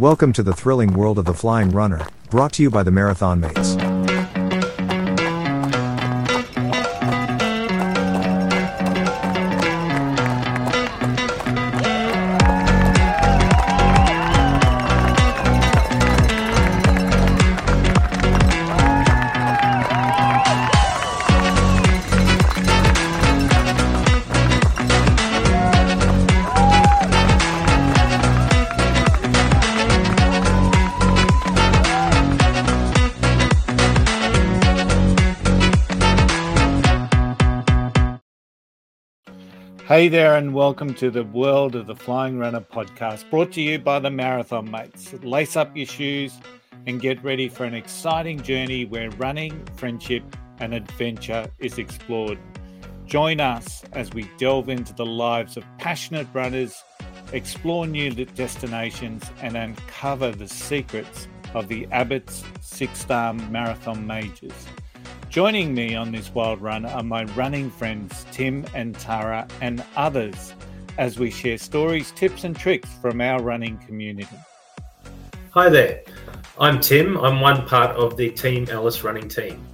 Welcome to the thrilling world of the Flying RuNR, brought to you by the Marathon Mates. Hey there, and welcome to the World of the Flying RuNR podcast, brought to you by the Marathon Mates. Lace up your shoes and get ready for an exciting journey where running, friendship, and adventure is explored. Join us as we delve into the lives of passionate runners, explore new destinations, and uncover the secrets of the Abbott's six star marathon majors. Joining me on this wild run are my running friends Tim and Tara and others as we share stories, tips, and tricks from our running community. Hi there, I'm Tim. I'm one part of the Team Alice running team.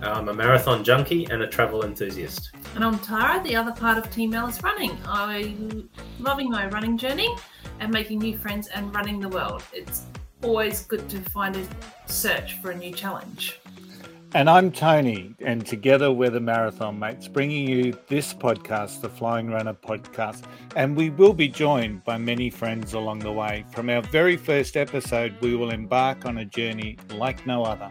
I'm a marathon junkie and a travel enthusiast. And I'm Tara, the other part of Team Alice Running. I'm loving my running journey and making new friends and running the world. It's always good to find a search for a new challenge. And I'm Tony, and together we're the Marathon Mates, bringing you this podcast, the Flying RuNR podcast. And we will be joined by many friends along the way. From our very first episode, we will embark on a journey like no other.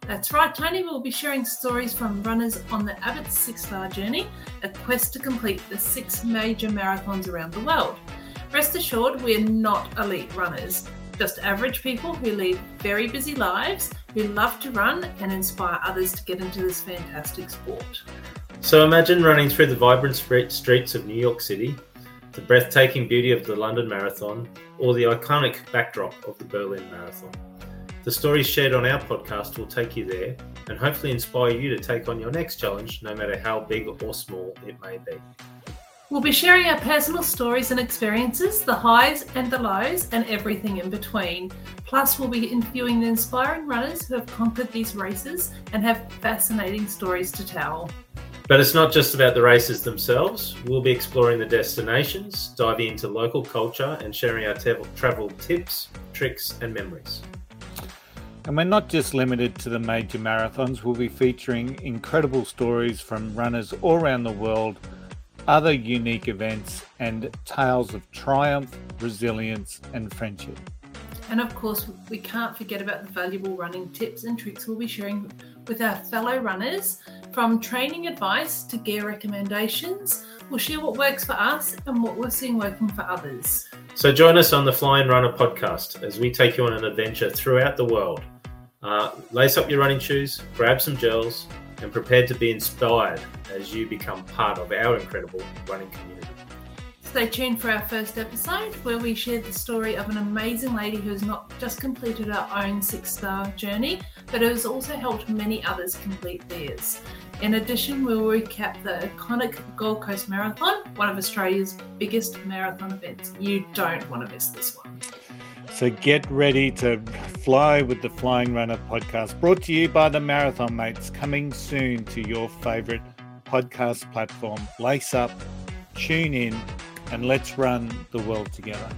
That's right, Tony. We'll be sharing stories from runners on the Abbott Six Star Journey, a quest to complete the six major marathons around the world. Rest assured, we're not elite runners, just average people who lead very busy lives who love to run and inspire others to get into this fantastic sport. So imagine running through the vibrant streets of New York City, the breathtaking beauty of the London Marathon, or the iconic backdrop of the Berlin Marathon. The stories shared on our podcast will take you there and hopefully inspire you to take on your next challenge, no matter how big or small it may be. We'll be sharing our personal stories and experiences, the highs and the lows, and everything in between. Plus, we'll be interviewing the inspiring runners who have conquered these races and have fascinating stories to tell. But it's not just about the races themselves. We'll be exploring the destinations, diving into local culture, and sharing our travel tips, tricks, and memories. And we're not just limited to the major marathons, we'll be featuring incredible stories from runners all around the world other unique events, and tales of triumph, resilience, and friendship. And of course, we can't forget about the valuable running tips and tricks we'll be sharing with our fellow runners. From training advice to gear recommendations, we'll share what works for us and what we're seeing working for others. So join us on the Fly and Runner podcast as we take you on an adventure throughout the world. Uh, lace up your running shoes, grab some gels, and prepared to be inspired as you become part of our incredible running community. Stay tuned for our first episode where we share the story of an amazing lady who has not just completed her own six star journey, but has also helped many others complete theirs. In addition, we'll recap the iconic Gold Coast Marathon, one of Australia's biggest marathon events. You don't want to miss this one. So get ready to fly with the Flying RuNR podcast, brought to you by the Marathon Mates, coming soon to your favorite podcast platform. Lace up, tune in, and let's run the world together.